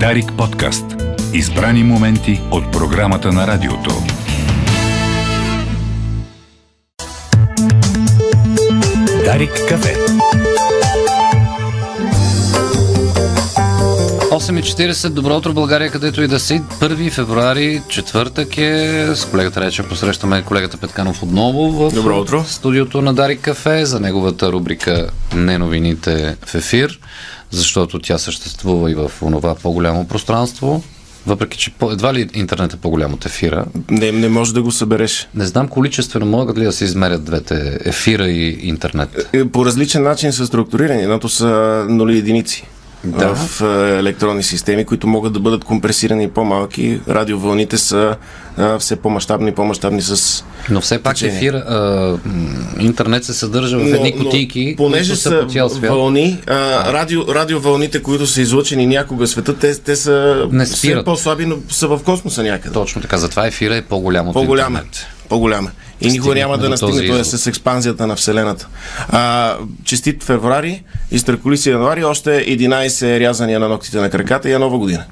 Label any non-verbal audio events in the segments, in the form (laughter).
Дарик подкаст. Избрани моменти от програмата на радиото. Дарик кафе. 8.40, добро утро България, където и да си. 1 февруари, четвъртък е. С колегата Рече посрещаме колегата Петканов отново в Добро утро. студиото на Дарик Кафе за неговата рубрика Не новините в ефир, защото тя съществува и в онова по-голямо пространство. Въпреки, че по- едва ли интернет е по-голям от ефира. Не, не може да го събереш. Не знам количествено могат ли да се измерят двете ефира и интернет. Е, По различен начин са структурирани. Едното са нули единици. Да. В е, електронни системи, които могат да бъдат компресирани по-малки. Радиовълните са а, все по-масштабни, по-масштабни с... Но все пак Течение. ефир, а, м, интернет се съдържа в едни кутийки, понеже са са по цял свят. вълни, а, радио, радиовълните, които са излъчени някога в света, те, те са Не все по-слаби, но са в космоса някъде. Точно така, затова ефира е по-голям от По-голяма. интернет. По-голяма. И никога няма да настигне, е извод. с експанзията на Вселената. А, честит февруари, изтраколиси януари, още 11 рязания на ногтите на краката и е нова година.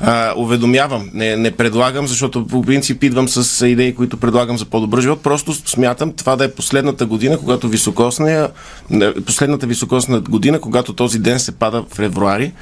А, уведомявам, не, не предлагам, защото по принцип идвам с идеи, които предлагам за по-добър живот. Просто смятам това да е последната година, когато високосния, последната високосна година, когато този ден се пада в февруари.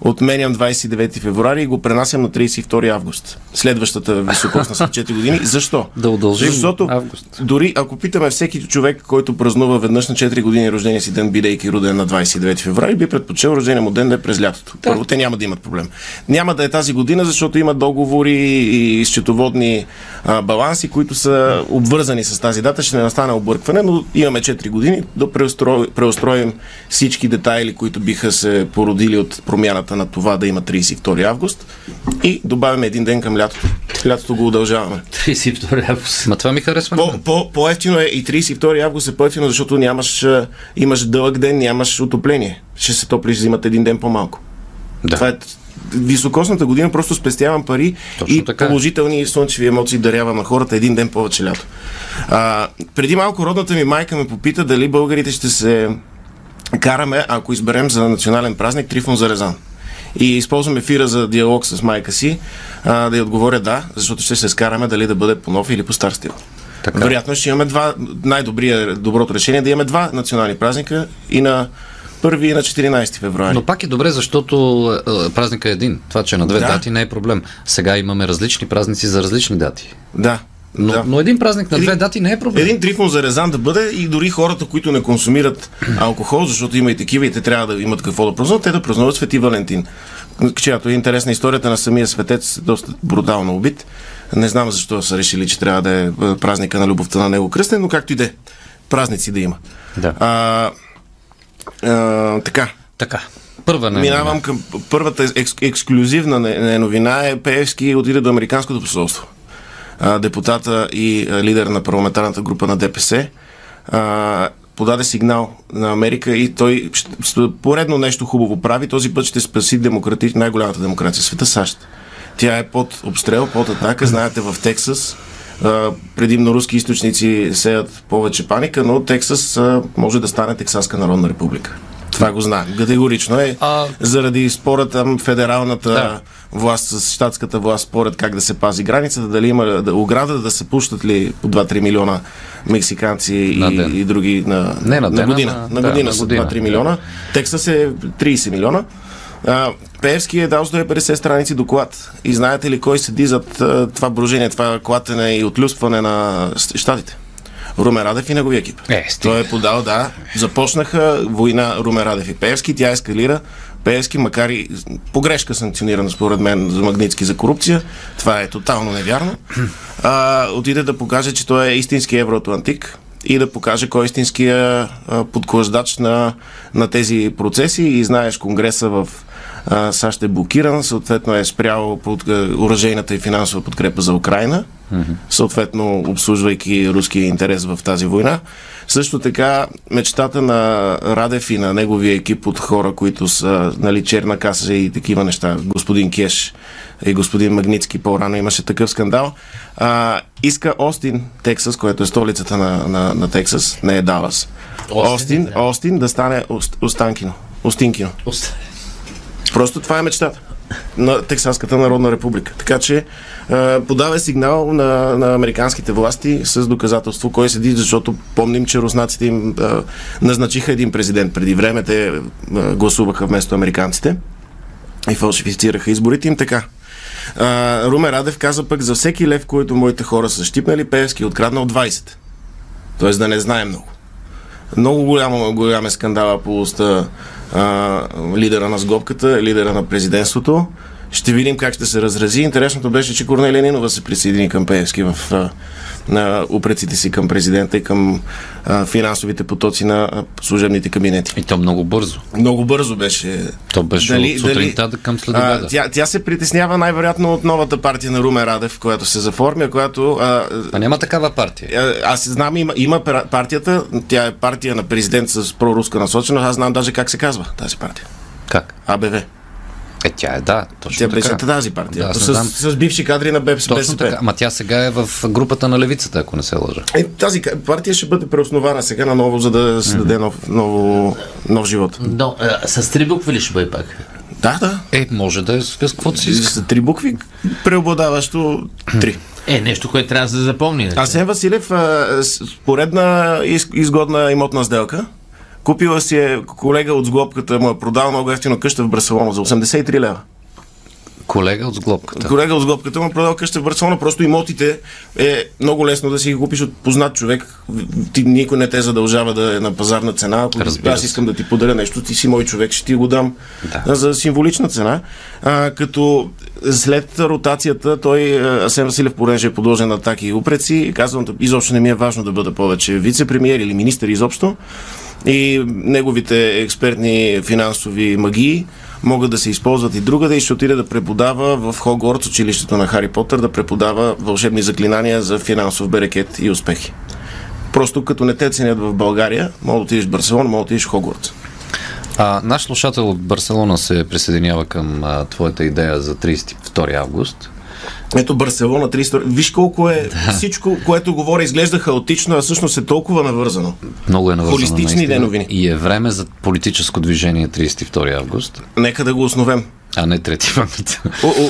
Отменям 29 февруари и го пренасям на 32 август. Следващата високосна след 4 години. Защо? Да удължим Защото август. дори ако питаме всеки човек, който празнува веднъж на 4 години рождения си ден, бидейки роден на 29 февруари, би предпочел рождения му ден да е през лятото. Да. Първо, те няма да имат проблем. Няма да е тази година, защото има договори и счетоводни а, баланси, които са обвързани с тази дата. Ще не настане объркване, но имаме 4 години да преустро... преустроим всички детайли, които биха се породили от промяната на това да има 32 август и добавяме един ден към лятото. Лятото го удължаваме. 32 август. Ма това ми харесва. По, по, по-ефтино е и 32 август е по-ефтино, защото нямаш, имаш дълъг ден, нямаш отопление. Ще се топлиш зимата един ден по-малко. Да. Това е високосната година, просто спестявам пари Точно и така положителни слънчеви емоции дарявам на хората един ден повече лято. А, преди малко родната ми майка ме попита дали българите ще се караме, ако изберем за национален празник Трифон Зарезан. И използвам ефира за диалог с майка си, а, да й отговоря да, защото ще се скараме дали да бъде по нов или по стар стил. Така. Вероятно ще имаме два, най-добрия, доброто решение е да имаме два национални празника и на 1 и на 14 февруари. Но пак е добре, защото е, е, празника е един. Това, че е на две Да. дати не е проблем. Сега имаме различни празници за различни дати. Да. Но, да. но един празник на две Един- дати не е проблем. Един трифон за резан да бъде и дори хората, които не консумират алкохол, защото има и такива и те трябва да имат какво да празнуват, те да празнуват Свети Валентин. Чиято е интересна историята на самия светец, доста брутално убит. Не знам защо са решили, че трябва да е е, празника на любовта на него кръстен, но както и да е. Празници да има. Да. А, а, така. Така. Първа не. Минавам към първата екс, ексклюзивна не, не новина е Пеевски отиде до Американското посолство. А, депутата и а, лидер на парламентарната група на ДПС а, подаде сигнал на Америка и той поредно нещо хубаво прави. Този път ще спаси демократи, най-голямата демокрация в света САЩ. Тя е под обстрел, под атака. Знаете, в Тексас а, предимно руски източници сеят повече паника, но Тексас а, може да стане Тексаска народна република. Това го знаем. Категорично е. А- Заради спора там федералната Да. власт с щатската власт според как да се пази границата, дали има да, ограда, да се пущат ли по 2-3 милиона мексиканци На и, ден. и други на, Не на ден, година. ама- на да, година на са година. 2-3 милиона. Тексас е 30 милиона. А, Пеевски е дал 150 страници доклад. И знаете ли кой седи зад а, това брожение, това клатене и отлюспване на щатите? Румен Радев и неговия екип. Е. Той е подал, да. Започнаха война Румен Радев и Пеевски, тя ескалира. Пеевски, макар и погрешка санкционирана според мен за Магницки за корупция, това е тотално невярно, а, отиде да покаже, че той е истински евроатлантик и да покаже кой е истинския подклаждач на, на тези процеси и знаеш Конгреса в а, САЩ е блокиран, съответно е спрял под, оръжейната и финансова подкрепа за Украина, съответно обслужвайки руския интерес в тази война. Също така мечтата на Радев и на неговия екип от хора, които са нали, черна каса и такива неща, господин Кеш и господин Магницки по-рано имаше такъв скандал, а, иска Остин, Тексас, което е столицата на, на, на Тексас, не е Далас. Остин, Остин да стане Ост, Останкино. Остинкино. Просто това е мечтата. на Тексаската народна република. Така че а, подава сигнал на, на американските власти с доказателство кой седи, защото помним, че руснаците им а, назначиха един президент преди време, те а, гласуваха вместо американците и фалшифицираха изборите им така. А, Румен Радев каза пък за всеки лев, който моите хора са щипнали, Пеевски е откраднал 20. Тоест да не знае много. Много голяма, голям е скандала по уста лидера на сгобката, лидера на президентството. Ще видим как ще се разрази. Интересното беше, че Корнелия Нинова се присъедини към Пеевски в а, на упреците си към президента и към а, финансовите потоци на а, служебните кабинети. И то много бързо. Много бързо беше. То беше дали, от сутринта дали, към следобеда. Тя, тя се притеснява най-вероятно от новата партия на Румен Радев, която се заформя, която... А, а няма такава партия. Аз знам, има, има партията, тя е партия на президент с проруска насоченост, аз знам даже как се казва тази партия. Как? АБВ. Е, тя е, да. Точно тя беше така. тази партия. Да, с, с, бивши кадри на БЕПС. Точно БСП. така. Ама тя сега е в групата на левицата, ако не се лъжа. Е, тази партия ще бъде преоснована сега на ново, за да се даде нов, ново, нов живот. Но, а, с три букви ли ще бъде пак? Да, да. Е, може да е с каквото си иска. С три букви, преобладаващо три. Е, нещо, което трябва да се запомни. Асен Василев, поредна изгодна имотна сделка. Купила си е колега от сглобката, му е продал много ефтино къща в Барселона за 83 лева. Колега от сглобката. Колега от сглобката му е продал къща в Барселона. Просто имотите е много лесно да си ги купиш от познат човек. Ти, никой не те задължава да е на пазарна цена. Ако аз искам да ти подаря нещо, ти си мой човек, ще ти го дам да. за символична цена. А, като след ротацията той, Асен Василев, понеже е подложен на атаки и упреци, казвам, изобщо не ми е важно да бъда повече вице-премьер или министър изобщо и неговите експертни финансови магии могат да се използват и другаде и ще отиде да преподава в Хогвартс, училището на Хари Потър, да преподава вълшебни заклинания за финансов берекет и успехи. Просто като не те ценят в България, мога да отидеш в Барселона, мога да отидеш в Хогвартс. А, наш слушател от Барселона се присъединява към а, твоята идея за 32 август. Ето Барселона 300. Виж колко е да. всичко, което говоря, изглежда хаотично, а всъщност е толкова навързано. Много е навързано. Холистични новини. И е време за политическо движение 32 август. Нека да го основем. А не трети памет.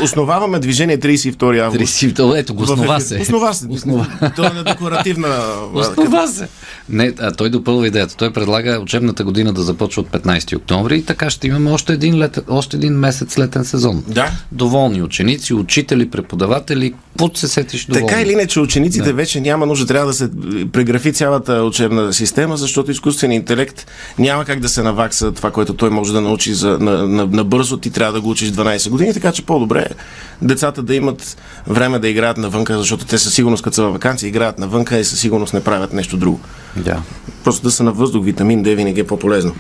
Основаваме движение 32 август. 32, ето го основа се. Основа се. Основа. Това е декоративна. (laughs) Основа се. Не, а той допълва идеята. Той предлага учебната година да започва от 15 октомври и така ще имаме още един, лет, още един месец летен сезон. Да. Доволни ученици, учители, преподаватели, какво се сетиш доволни. Така или иначе, учениците да. вече няма нужда, трябва да се преграфи цялата учебна система, защото изкуственият интелект няма как да се навакса това, което той може да научи за, на, на, на бързо. Ти трябва да го учиш 12 години, така че по-добре е децата да имат време да играят навънка, защото те със сигурност, като са във вакансия, играят навънка и със сигурност не правят нещо друго. Да. Просто да са на въздух, витамин Д винаги е по-полезно.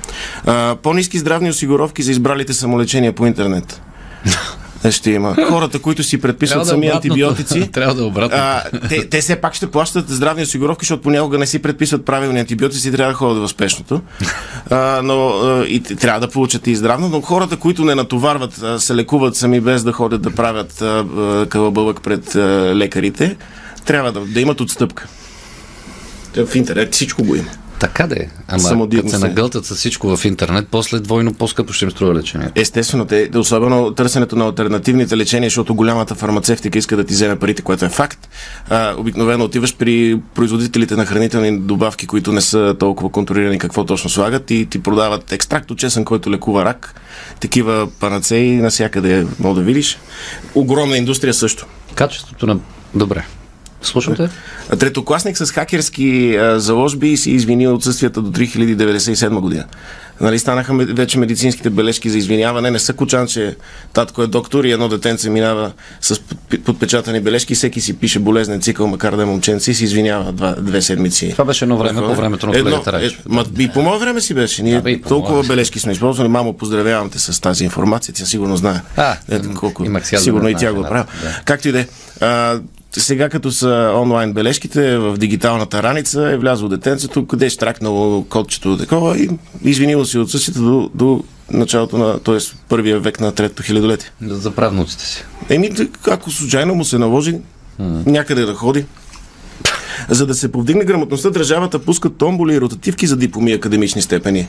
А, по-низки здравни осигуровки за избралите самолечения по интернет. (laughs) ще има. Хората, които си предписват сами антибиотици, (laughs) трябва да е обратно. А, те, те все пак ще плащат здравни осигуровки, защото понякога не си предписват правилни антибиотици и трябва да ходят в спешното. А, но а, и трябва да получат и здравно, но хората, които не натоварват, а, се лекуват сами без да ходят да правят кълъбълък пред а, лекарите, трябва да, да имат отстъпка. В интернет всичко го има. Така да е. Ама като се нагълтат с всичко в интернет, после двойно по-скъпо ще им струва лечение. Естествено, те, особено търсенето на альтернативните лечения, защото голямата фармацевтика иска да ти вземе парите, което е факт. А, обикновено отиваш при производителите на хранителни добавки, които не са толкова контролирани какво точно слагат и ти продават екстракт от чесън, който лекува рак. Такива панацеи навсякъде мога да видиш. Огромна индустрия също. Качеството на... Добре. Слушате? Третокласник с хакерски а, заложби си извини отсъствията до 3097 година. Нали, станаха вече медицинските бележки за извиняване. Не са кучан, че татко е доктор и едно детенце минава с подпечатани бележки. Всеки си пише болезнен цикъл, макар да е момченце и си извинява два, две седмици. Това беше едно време по времето на колегата е, ма, И по мое време си беше. Ние да, толкова бележки сме използвали. Мамо, поздравявам те с тази информация. Тя сигурно знае. А, Ето, колко, сигурно и тя го прави. Да. Както и да е сега като са онлайн бележките в дигиталната раница е влязло детенцето, къде е штракнало кодчето такова и извинило си отсъствието до, до началото на, т.е. първия век на третото хилядолетие. За правнуците си. Еми, ако случайно му се наложи mm. някъде да ходи, За да се повдигне грамотността, държавата пуска томболи и ротативки за дипломи и академични степени.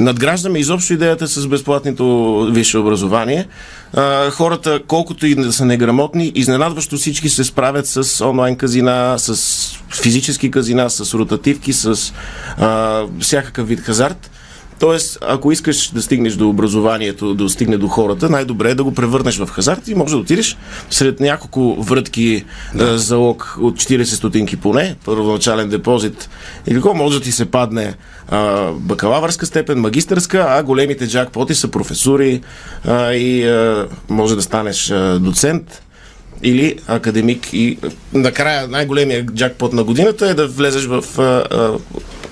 Надграждаме изобщо идеята с безплатното висше образование. А, хората, колкото и да са неграмотни, изненадващо всички се справят с онлайн казина, с физически казина, с ротативки, с а, всякакъв вид хазарт. Тоест, ако искаш да стигнеш до образованието, да стигне до хората, най-добре е да го превърнеш в хазарт и може да отидеш сред няколко врътки да. залог от 40 стотинки поне, първоначален депозит или какво може да ти се падне а, бакалавърска степен, магистърска, а големите джакпоти са професури а, и а, може да станеш а, доцент или академик и накрая най-големия джакпот на годината е да влезеш в а, а,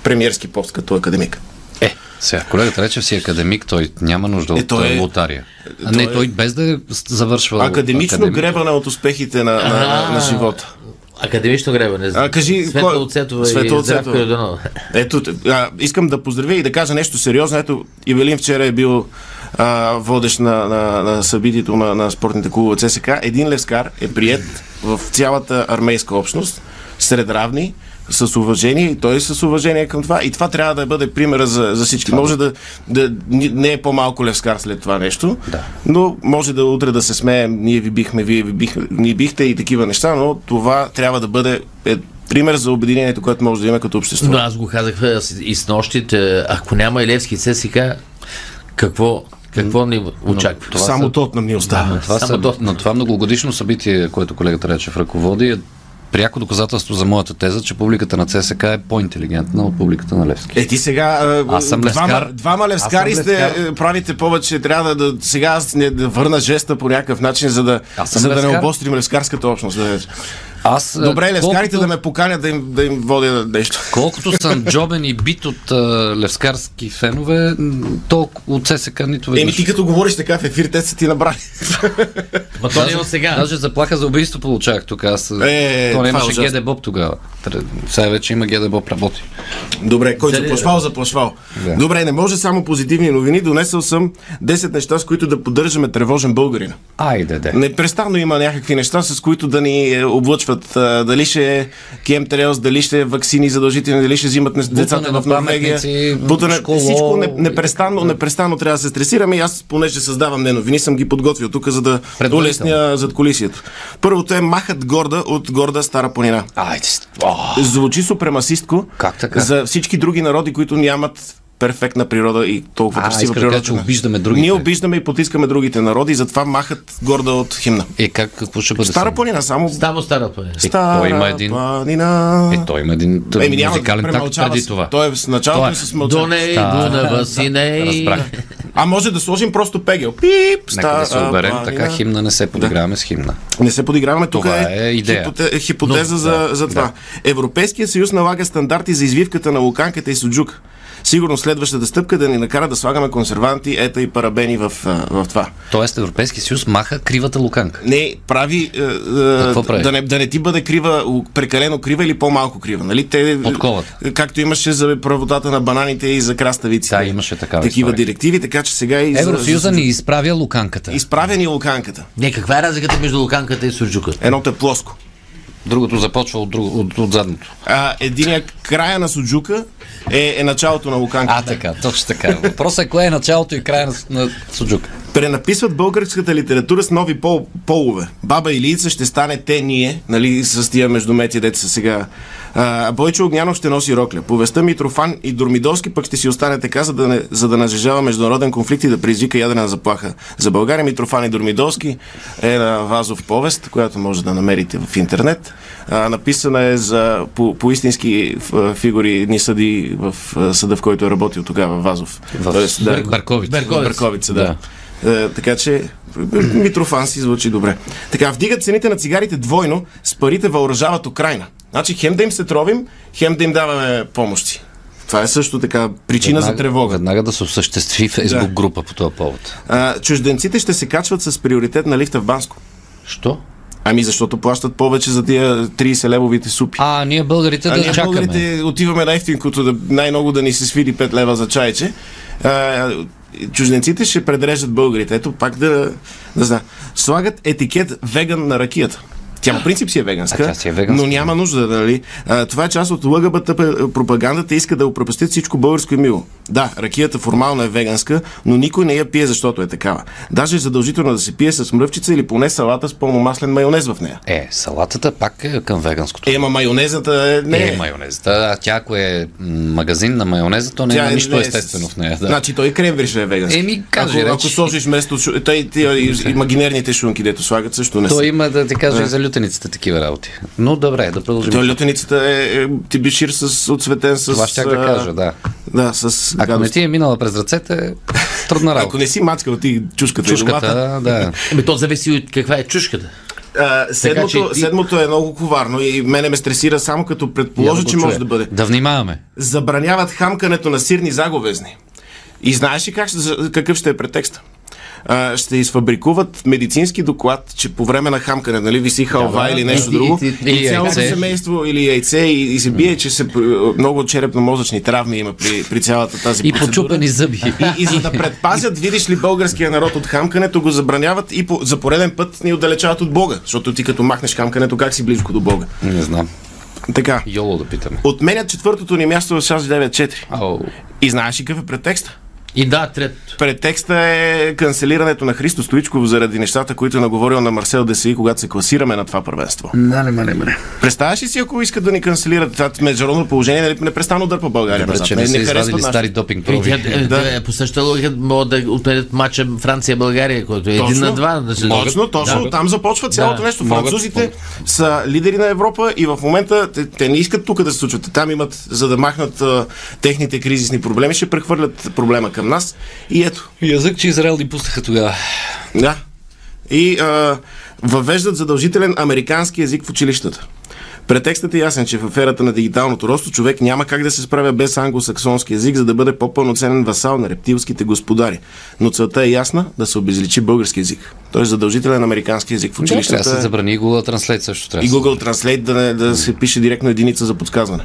премиерски пост като академик. Е, сега, колегата рече си академик, той няма нужда Е, от той е- е, лотария. А, той не, е- той без да е завършва Академично академик. гребане от успехите на, на, на, на живота. Академично гребане. А, кажи, Светла кой- Оцетова Светла и Здравко Оцетова. Йорданова. Ето, а, искам да поздравя и да кажа нещо сериозно. Ето, Ивелин вчера е бил а, водещ на, на, на събитието на, на спортните клубове ЦСК. Един левскар е прият в цялата армейска общност, сред равни, с уважение и той е с уважение към това. И това трябва да бъде примера за, за всички. Може да, да не е по-малко левскар след това нещо, Да. но може да утре да се смеем, ние ви бихме, вие ви бихме, ни бихте и такива неща, но това трябва да бъде е, пример за обединението, което може да има като общество. Но аз го казах с- и с нощи, че ако няма и Левски ЦСК, какво, какво ни очаква? това Само са- тот нам ни остава. Но това, Само са, доста. но това многогодишно събитие, което колегата Речев ръководи, е пряко доказателство за моята теза, че публиката на ЦСК е по-интелигентна от публиката на Левски. Е, ти сега. а, Аз съм двама, левскар. двама левскари Аз съм сте, левскар. е, правите повече. Трябва да, да сега аз не, да върна жеста по някакъв начин, за да, за да не обострим левскарската общност. Да. Аз, е, Добре, левскарите колкото- да ме поканят да им, да им водя нещо. Колкото съм джобен и бит от а, левскарски фенове, толкова от ЦСК нито Еми, веднъж. ти като говориш така в ефир, те са ти набрали. Ма то не е от сега. Даже заплаха за убийство получавах тук. Аз, Е, то това е нямаше ужасно. ГД Боб тогава. Сега вече има ГД Боб работи. Добре, кой Дали- заплашвал, заплашвал. Да. Добре, не може само позитивни новини. Донесъл съм 10 неща, с които да поддържаме тревожен българин. Айде, де. Непрестанно има някакви неща, с които да ни е, А, Дали ще кемтрейлс, дали ще вакцини задължителни, дали ще взимат децата в Норвегия. Бутане, школо. всичко не, непрестанно, непрестанно трябва да се стресираме и аз, понеже създавам не новини, съм ги подготвил тук, за да улесня зад колисието. Първото е махът горда от горда Стара планина. Айде. Звучи супремасистко Как така? за всички други народи, които нямат перфектна природа и толкова А, красива да природа. кажа, че обиждаме другите. Ние обиждаме и потискаме другите народи и затова махат горда от химна. Е, как, какво ще бъде? Стара планина, само Само стара планина. Стара той има един- планина. Е, той има един т- Еми, няма, музикален такт преди това. Той е с началото е. с мълчание. Доней, Дунава, Синей. Разбрах. (laughs) А може да сложим просто пегел. Пип, Нека да се оберем, планина. така химна не се подиграваме с химна. Не се подиграваме. Тук Това е, е идея. хипоте- хипотеза Но, за, да, за това. да. Европейския съюз налага стандарти за извивката на луканката и суджук. Сигурно следващата стъпка да ни накара да слагаме консерванти, ета и парабени в, в това. Тоест Европейски съюз маха кривата луканка. Не, прави, е, е, прави? да, не, да не ти бъде крива, прекалено крива или по-малко крива. Нали? Те, Подковата. е, Както имаше за правотата на бананите и за краставиците. Да, имаше такава Такива история. директиви, така че сега и за- Евросъюза за- ни изправя луканката. Изправени луканката. Не, каква е разликата между луканката и сурджука? Едното е плоско. Другото започва от, друго, от, от задното. А, единия края на суджука е, е началото на луканката. А, така, точно така. Въпросът е кое е началото и края на, на суджука. Пренаписват българската литература с нови пол, полове. Баба Илица ще стане те ние, нали, с тия междумети, деца са сега. А, Бойчо Огнянов ще носи рокля. Повестта Митрофан и Дормидовски пък ще си остане така, за да, не, за да нажежава международен конфликт и да предизвика ядрена заплаха. За България Митрофан и Дормидовски е на Вазов повест, която може да намерите в интернет. А, написана е за, по, по истински фигури ни съди в съда, в който е работил тогава Вазов. В Тоест, Бър- Барковица. Берковица. Бърковица, да. Е, така че Митрофан си звучи добре. Така, вдигат цените на цигарите двойно, с парите въоръжават Украина. Значи хем да им се тровим, хем да им даваме помощи. Това е също така причина за тревога. Веднага да се осъществи фейсбук Да. група по този повод. А, чужденците ще се качват с приоритет на лифта в Банско. Що? Ами защото плащат повече за тия 30 левовите супи. А, ние българите А да ние чакаме. българите отиваме на ефтинкото, да, най-много да ни се свири 5 лева за чайче. А, чужденците ще предрежат българите. Ето пак да, да знам. Слагат етикет веган на ракията. Тя по принцип си е веганска, А тя си е веганска, но няма нужда, нали? А, това е част от лъгъбата пропагандата, иска да опропастят всичко българско и мило. Да, ракията формално е веганска, но никой не я пие, защото е такава. Даже е задължително да се пие с мръвчица или поне салата с пълномаслен майонез в нея. Е, салатата пак е към веганското. Е, ма майонезата е... Не, е майонезата. А тя ако е магазин на майонеза, то не Тя има е- нищо не е естествено в нея. Да. Значи той кренвирш е вегански. Еми, кажи, ако, реч. ако сложиш вместо... Той, тия имагинерните шунки, дето слагат, също не Той има да ти кажа за лютениците такива работи. Но добре, да продължим. Той лютеницата е, е тибишир с отцветен с... Това ще да кажа, да. Да, с Ако не гадост. ти е минала през ръцете, трудна Ако работа. не си мацкал ти чушката, и домата, Чушката, да. Ами то зависи от каква е чушката. А, седмото, че ти- седмото е много коварно и мене ме стресира само като предположа, да че може чуя. да бъде. Да внимаваме. Забраняват хамкането на сирни заговезни. И знаеш ли как, какъв ще е претекста? А, ще изфабрикуват медицински доклад, че по време на хамкане, нали, виси халва да, или нещо И- друго, и- и, и цялото яйце. семейство или яйце и, и се бие, че се, много черепно-мозъчни травми има при, при цялата тази И процедура. почупени зъби. И, и за да предпазят, видиш ли, българския народ от хамкането, го забраняват и по, за пореден път ни отдалечават от Бога. Защото ти като махнеш хамкането, как си близко до Бога? Не знам. Така. Йоло да питаме. Отменят четвъртото ни място в ШАС 9.4. Ау. И знаеш ли какъв е претекста? И да, трет. Претекста е канцелирането на Христо Стоичков заради нещата, които е наговорил на Марсел Деси, когато се класираме на това първенство. Мале, мале, мале. Представяш ли си, ако искат да ни канцелират това международно положение, нали непрестанно дърпа България Добре, че не са харесват извадили нашите- стари допинг проби. тя- е, Да. е, По същата логика могат да отменят матча Франция-България, който е един Точно. на два. Да се... Точно, точно. Да. Там започва цялото Да. нещо. Французите могат. са лидери на Европа и в момента те, те не искат тук да се случват. Там имат, за да махнат а, техните кризисни проблеми, ще прехвърлят проблема към нас. И ето, Язък, че Израел ни пуснаха тогава. Да. И а, въвеждат задължителен американски език в училищата. Претекстът е ясен, че в аферата на дигиталното росто човек няма как да се справя без англосаксонски език, за да бъде по-пълноценен васал на рептилските господари. Но целта е ясна да се обезличи български. Той е задължителен американски език в Да, трябва да се училищата. забрани и Google Translate също трябва. и Google Translate да, не, да се пише директно единица за подсказване.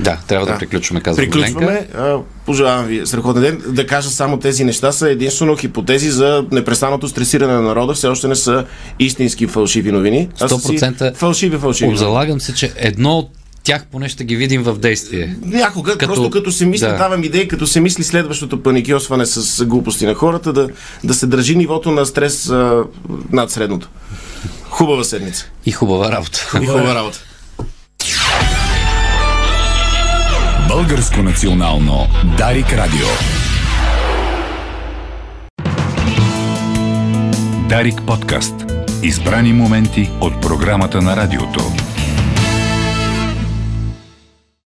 Да, трябва да, Да. приключваме, казва Ленка. Приключваме. А, Пожелавам ви страхотен ден. Да кажа само тези неща са единствено хипотези за непрестанното стресиране на народа. Все още не са истински фалшиви новини. а са си 100% фалшиви, фалшиви. Обзалагам се, че едно от тях поне ще ги видим в действие. Някога, Като- просто като се мисли, да. давам идеи, като се мисли следващото паникьосване с глупости на хората, да, да се държи нивото на стрес а, над средното. Хубава седмица. И хубава работа. И хубава работа. Българско национално Дарик Радио. Дарик подкаст. Избрани моменти от програмата на радиото.